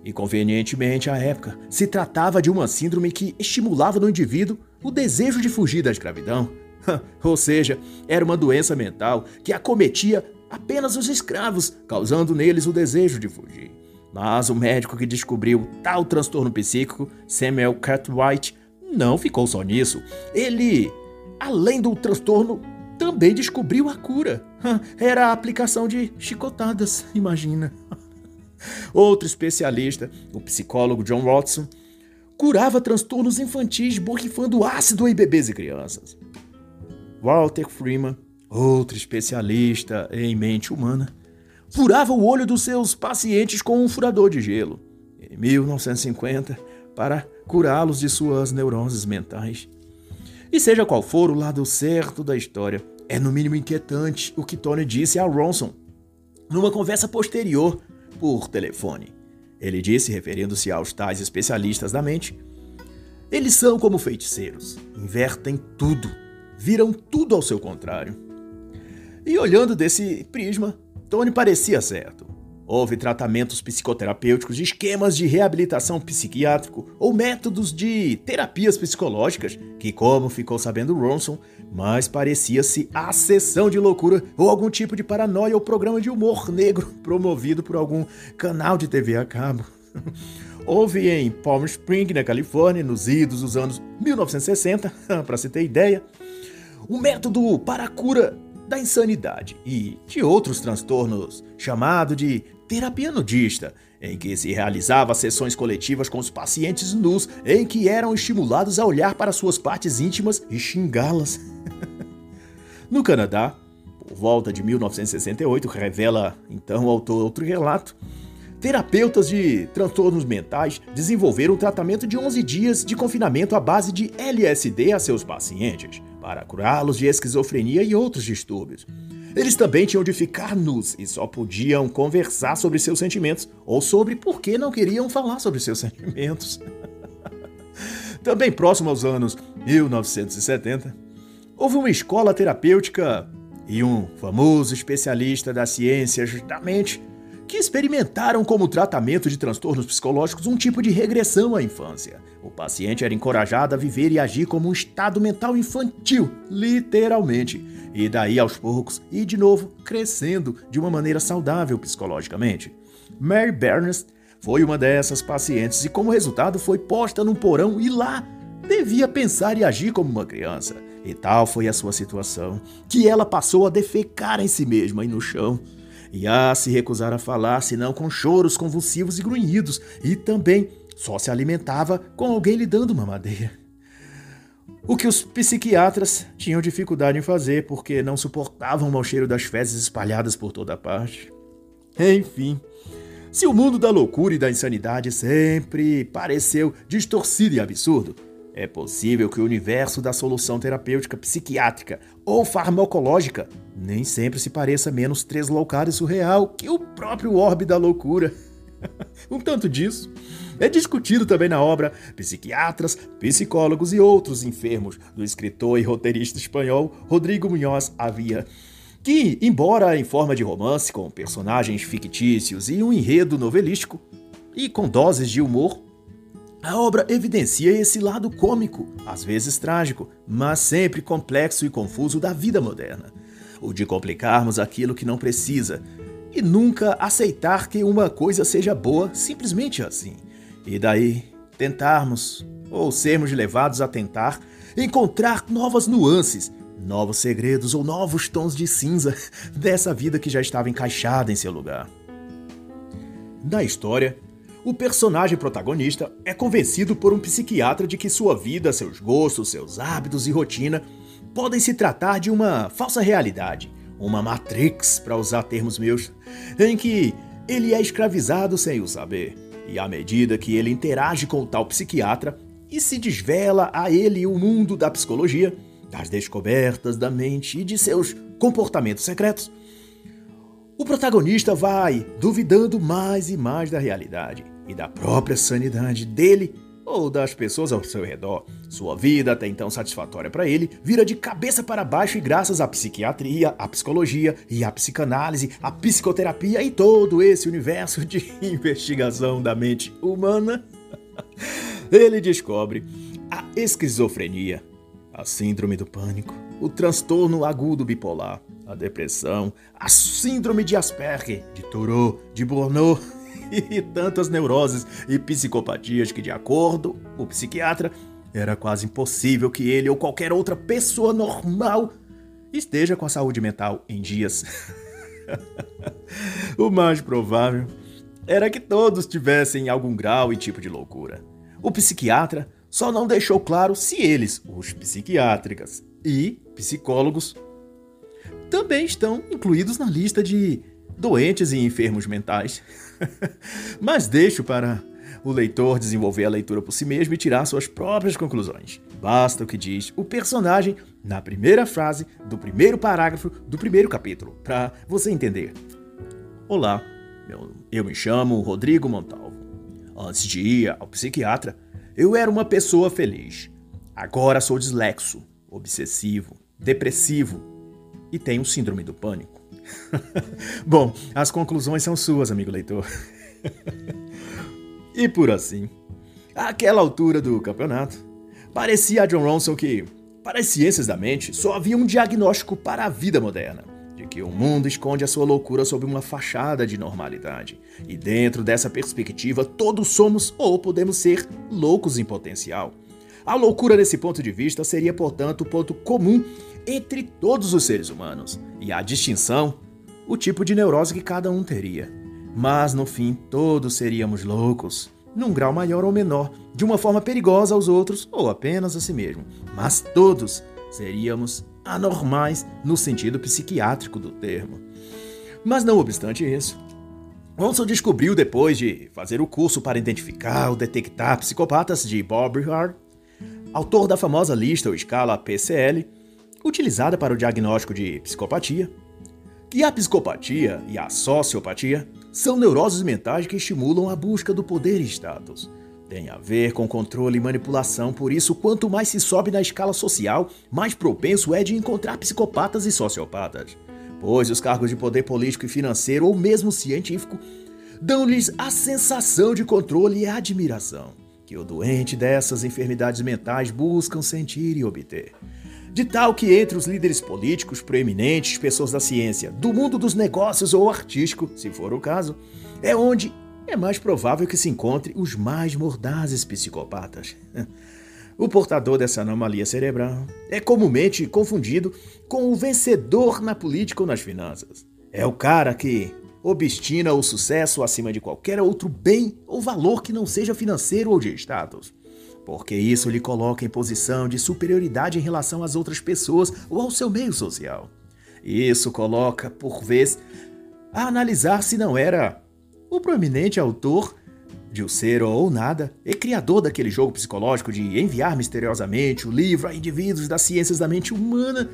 A: E convenientemente, à época, se tratava de uma síndrome que estimulava no indivíduo o desejo de fugir da escravidão. Ou seja, era uma doença mental que acometia apenas os escravos, causando neles o desejo de fugir. Mas o médico que descobriu tal transtorno psíquico, Samuel Cartwright, não ficou só nisso. Ele, além do transtorno, também descobriu a cura. Era a aplicação de chicotadas, imagina. Outro especialista, o psicólogo John Watson, curava transtornos infantis borrifando ácido em bebês e crianças. Walter Freeman, outro especialista em mente humana, furava o olho dos seus pacientes com um furador de gelo, em 1950, para curá-los de suas neuroses mentais. E seja qual for o lado certo da história, é no mínimo inquietante o que Tony disse a Ronson numa conversa posterior por telefone. Ele disse, referindo-se aos tais especialistas da mente, eles são como feiticeiros, invertem tudo, viram tudo ao seu contrário. E olhando desse prisma, Tony parecia certo. Houve tratamentos psicoterapêuticos esquemas de reabilitação psiquiátrico ou métodos de terapias psicológicas que, como ficou sabendo Ronson, mais parecia-se a sessão de loucura ou algum tipo de paranoia ou programa de humor negro promovido por algum canal de TV a cabo. Houve em Palm Springs, na Califórnia, nos idos dos anos 1960, para se ter ideia, um método para a cura da insanidade e de outros transtornos chamado de terapia nudista, em que se realizava sessões coletivas com os pacientes nus, em que eram estimulados a olhar para suas partes íntimas e xingá-las. no Canadá, por volta de 1968, revela então o autor outro relato, terapeutas de transtornos mentais desenvolveram um tratamento de 11 dias de confinamento à base de LSD a seus pacientes, para curá-los de esquizofrenia e outros distúrbios. Eles também tinham de ficar nus e só podiam conversar sobre seus sentimentos ou sobre por que não queriam falar sobre seus sentimentos. também próximo aos anos 1970, houve uma escola terapêutica e um famoso especialista das ciências da mente que experimentaram como tratamento de transtornos psicológicos um tipo de regressão à infância. O paciente era encorajado a viver e agir como um estado mental infantil, literalmente, e daí aos poucos e de novo crescendo de uma maneira saudável psicologicamente. Mary Bernes foi uma dessas pacientes e, como resultado, foi posta num porão e lá devia pensar e agir como uma criança. E tal foi a sua situação, que ela passou a defecar em si mesma e no chão e a se recusar a falar, senão com choros convulsivos e grunhidos, e também só se alimentava com alguém lhe dando mamadeira. O que os psiquiatras tinham dificuldade em fazer porque não suportavam o mau cheiro das fezes espalhadas por toda parte. Enfim, se o mundo da loucura e da insanidade sempre pareceu distorcido e absurdo, é possível que o universo da solução terapêutica psiquiátrica ou farmacológica nem sempre se pareça menos tresloucado e surreal que o próprio orbe da loucura. um tanto disso é discutido também na obra Psiquiatras, Psicólogos e Outros Enfermos, do escritor e roteirista espanhol Rodrigo Munhoz Avia, que, embora em forma de romance com personagens fictícios e um enredo novelístico, e com doses de humor, a obra evidencia esse lado cômico, às vezes trágico, mas sempre complexo e confuso da vida moderna. O de complicarmos aquilo que não precisa e nunca aceitar que uma coisa seja boa simplesmente assim. E daí tentarmos, ou sermos levados a tentar, encontrar novas nuances, novos segredos ou novos tons de cinza dessa vida que já estava encaixada em seu lugar. Na história, o personagem protagonista é convencido por um psiquiatra de que sua vida, seus gostos, seus hábitos e rotina podem se tratar de uma falsa realidade, uma matrix, para usar termos meus, em que ele é escravizado sem o saber. E à medida que ele interage com o tal psiquiatra e se desvela a ele o mundo da psicologia, das descobertas da mente e de seus comportamentos secretos, o protagonista vai duvidando mais e mais da realidade e da própria sanidade dele ou das pessoas ao seu redor. Sua vida, até então satisfatória para ele, vira de cabeça para baixo e graças à psiquiatria, à psicologia e à psicanálise, à psicoterapia e todo esse universo de investigação da mente humana, ele descobre a esquizofrenia, a síndrome do pânico, o transtorno agudo bipolar, a depressão, a síndrome de Asperger, de Thoreau, de Bourneau e tantas neuroses e psicopatias que, de acordo com o psiquiatra, era quase impossível que ele ou qualquer outra pessoa normal esteja com a saúde mental em dias. o mais provável era que todos tivessem algum grau e tipo de loucura. O psiquiatra só não deixou claro se eles, os psiquiátricas e psicólogos, também estão incluídos na lista de doentes e enfermos mentais. Mas deixo para o leitor desenvolver a leitura por si mesmo e tirar suas próprias conclusões. Basta o que diz o personagem na primeira frase do primeiro parágrafo do primeiro capítulo, para você entender. Olá, eu me chamo Rodrigo Montalvo. Antes de ir ao psiquiatra, eu era uma pessoa feliz. Agora sou dislexo, obsessivo, depressivo e tenho síndrome do pânico. Bom, as conclusões são suas, amigo leitor. e por assim, àquela altura do campeonato, parecia a John Ronson que, para as ciências da mente, só havia um diagnóstico para a vida moderna de que o mundo esconde a sua loucura sob uma fachada de normalidade. E dentro dessa perspectiva, todos somos ou podemos ser loucos em potencial. A loucura nesse ponto de vista seria, portanto, o ponto comum entre todos os seres humanos, e a distinção, o tipo de neurose que cada um teria. Mas no fim, todos seríamos loucos, num grau maior ou menor, de uma forma perigosa aos outros ou apenas a si mesmo. Mas todos seríamos anormais no sentido psiquiátrico do termo. Mas não obstante isso, Ronson descobriu depois de fazer o curso para identificar ou detectar psicopatas de Bob Hard, autor da famosa lista ou escala PCL, utilizada para o diagnóstico de psicopatia, que a psicopatia e a sociopatia são neuroses mentais que estimulam a busca do poder e status, tem a ver com controle e manipulação, por isso, quanto mais se sobe na escala social, mais propenso é de encontrar psicopatas e sociopatas. Pois os cargos de poder político e financeiro, ou mesmo científico, dão-lhes a sensação de controle e admiração que o doente dessas enfermidades mentais buscam sentir e obter. De tal que entre os líderes políticos proeminentes, pessoas da ciência, do mundo dos negócios ou artístico, se for o caso, é onde é mais provável que se encontre os mais mordazes psicopatas. O portador dessa anomalia cerebral é comumente confundido com o vencedor na política ou nas finanças. É o cara que obstina o sucesso acima de qualquer outro bem ou valor que não seja financeiro ou de status. Porque isso lhe coloca em posição de superioridade em relação às outras pessoas ou ao seu meio social. Isso coloca, por vez, a analisar se não era o proeminente autor de O Ser ou Nada e criador daquele jogo psicológico de enviar misteriosamente o livro a indivíduos das ciências da mente humana,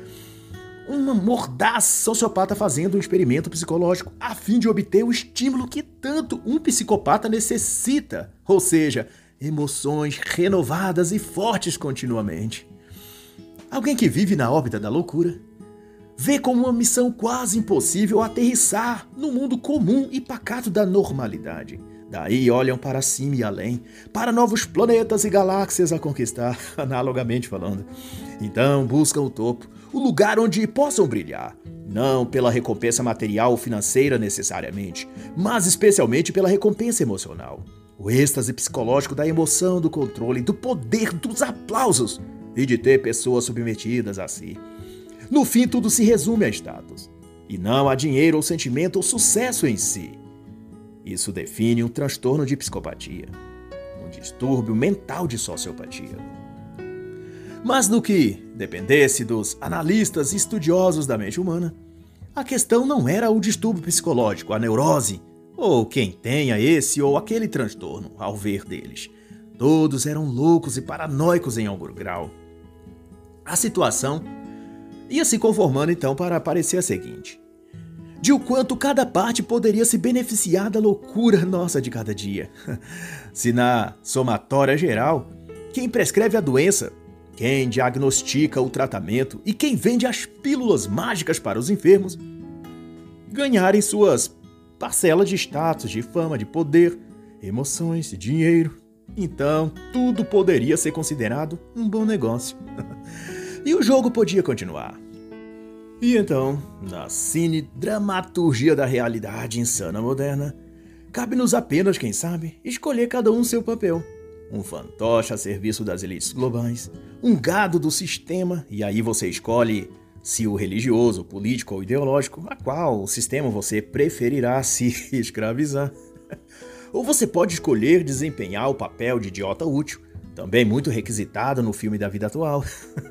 A: uma mordaz sociopata fazendo um experimento psicológico a fim de obter o estímulo que tanto um psicopata necessita, ou seja, emoções renovadas e fortes continuamente. Alguém que vive na órbita da loucura vê como uma missão quase impossível aterrissar no mundo comum e pacato da normalidade. Daí olham para cima e além, para novos planetas e galáxias a conquistar, analogamente falando. Então buscam o topo, o lugar onde possam brilhar, não pela recompensa material ou financeira necessariamente, mas especialmente pela recompensa emocional. O êxtase psicológico da emoção, do controle, do poder, dos aplausos e de ter pessoas submetidas a si. No fim, tudo se resume a status, e não a dinheiro ou sentimento ou sucesso em si. Isso define um transtorno de psicopatia, um distúrbio mental de sociopatia. Mas no que dependesse dos analistas e estudiosos da mente humana, a questão não era o distúrbio psicológico, a neurose, ou quem tenha esse ou aquele transtorno ao ver deles. Todos eram loucos e paranoicos em algum grau. A situação ia se conformando então para parecer a seguinte: de o quanto cada parte poderia se beneficiar da loucura nossa de cada dia. se na somatória geral, quem prescreve a doença, quem diagnostica o tratamento e quem vende as pílulas mágicas para os enfermos ganharem suas parcelas de status, de fama, de poder, emoções, dinheiro, então tudo poderia ser considerado um bom negócio. E o jogo podia continuar. E então, na cine dramaturgia da realidade insana moderna, cabe-nos apenas, quem sabe, escolher cada um seu papel. Um fantoche a serviço das elites globais, um gado do sistema, e aí você escolhe se o religioso, político ou ideológico, a qual sistema você preferirá se escravizar. Ou você pode escolher desempenhar o papel de idiota útil, também muito requisitado no filme da vida atual.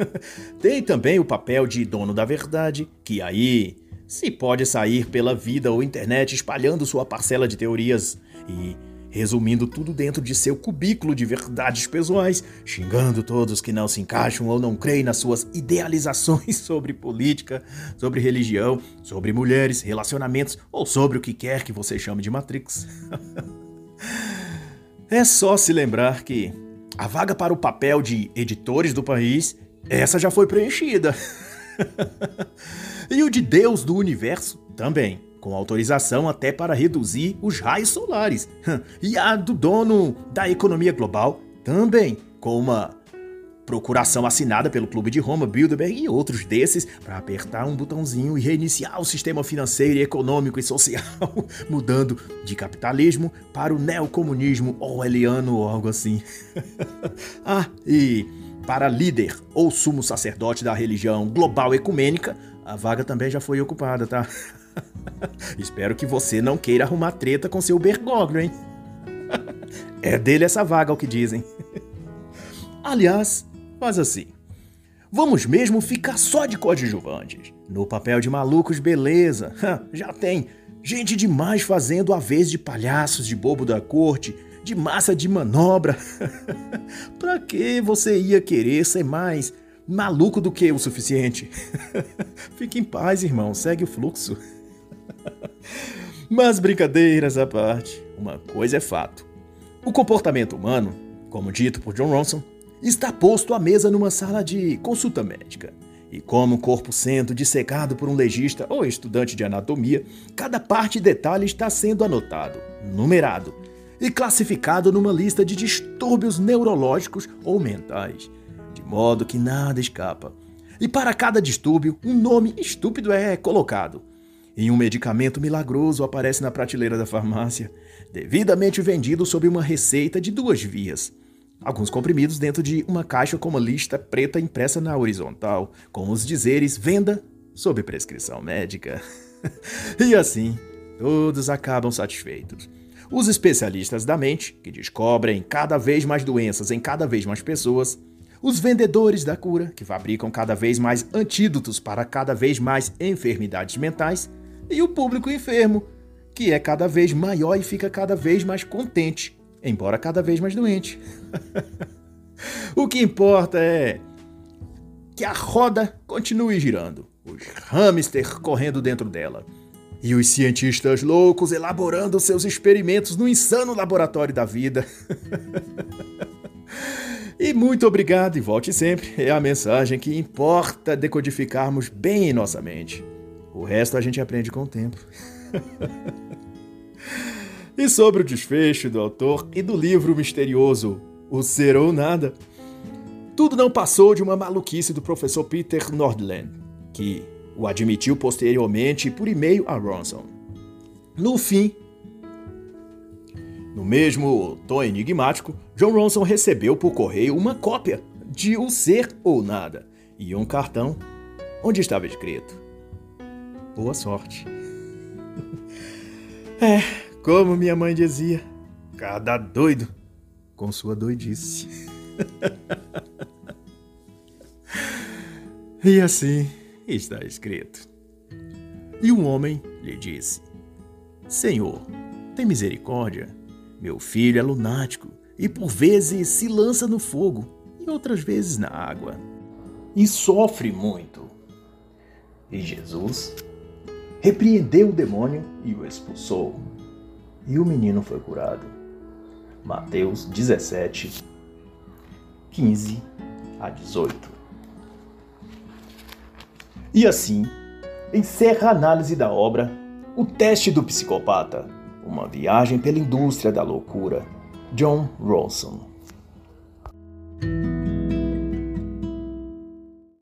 A: Tem também o papel de dono da verdade, que aí se pode sair pela vida ou internet espalhando sua parcela de teorias e resumindo tudo dentro de seu cubículo de verdades pessoais, xingando todos que não se encaixam ou não creem nas suas idealizações sobre política, sobre religião, sobre mulheres, relacionamentos ou sobre o que quer que você chame de Matrix. é só se lembrar que a vaga para o papel de editores do país, essa já foi preenchida. e o de Deus do universo também com autorização até para reduzir os raios solares. E a do dono da economia global também, com uma procuração assinada pelo Clube de Roma, Bilderberg e outros desses para apertar um botãozinho e reiniciar o sistema financeiro, econômico e social, mudando de capitalismo para o neocomunismo orwelliano ou algo assim. ah, e para líder ou sumo sacerdote da religião global ecumênica, a vaga também já foi ocupada, tá? Espero que você não queira arrumar treta com seu Bergoglio, hein? é dele essa vaga, o que dizem. Aliás, faz assim. Vamos mesmo ficar só de coadjuvantes. No papel de malucos, beleza. Já tem gente demais fazendo a vez de palhaços de bobo da corte, de massa de manobra. pra que você ia querer ser mais maluco do que o suficiente? Fique em paz, irmão, segue o fluxo. Mas brincadeiras à parte, uma coisa é fato. O comportamento humano, como dito por John Ronson, está posto à mesa numa sala de consulta médica. E como o corpo sendo dissecado por um legista ou estudante de anatomia, cada parte e detalhe está sendo anotado, numerado e classificado numa lista de distúrbios neurológicos ou mentais, de modo que nada escapa. E para cada distúrbio, um nome estúpido é colocado, e um medicamento milagroso aparece na prateleira da farmácia, devidamente vendido sob uma receita de duas vias. Alguns comprimidos dentro de uma caixa com uma lista preta impressa na horizontal, com os dizeres venda sob prescrição médica. e assim, todos acabam satisfeitos. Os especialistas da mente, que descobrem cada vez mais doenças em cada vez mais pessoas, os vendedores da cura, que fabricam cada vez mais antídotos para cada vez mais enfermidades mentais, e o público enfermo, que é cada vez maior e fica cada vez mais contente, embora cada vez mais doente. o que importa é que a roda continue girando, os hamster correndo dentro dela. E os cientistas loucos elaborando seus experimentos no insano laboratório da vida. e muito obrigado e volte sempre. É a mensagem que importa decodificarmos bem em nossa mente. O resto a gente aprende com o tempo. e sobre o desfecho do autor e do livro misterioso O Ser ou Nada, tudo não passou de uma maluquice do professor Peter Nordland, que o admitiu posteriormente por e-mail a Ronson. No fim, no mesmo tom enigmático, John Ronson recebeu por correio uma cópia de O Ser ou Nada e um cartão onde estava escrito boa sorte. É, como minha mãe dizia, cada doido com sua doidice. e assim está escrito. E o homem lhe disse: Senhor, tem misericórdia. Meu filho é lunático e por vezes se lança no fogo e outras vezes na água. E sofre muito. E Jesus repreendeu o demônio e o expulsou. E o menino foi curado. Mateus 17, 15 a 18. E assim, encerra a análise da obra O Teste do Psicopata Uma Viagem pela Indústria da Loucura, John Rawson.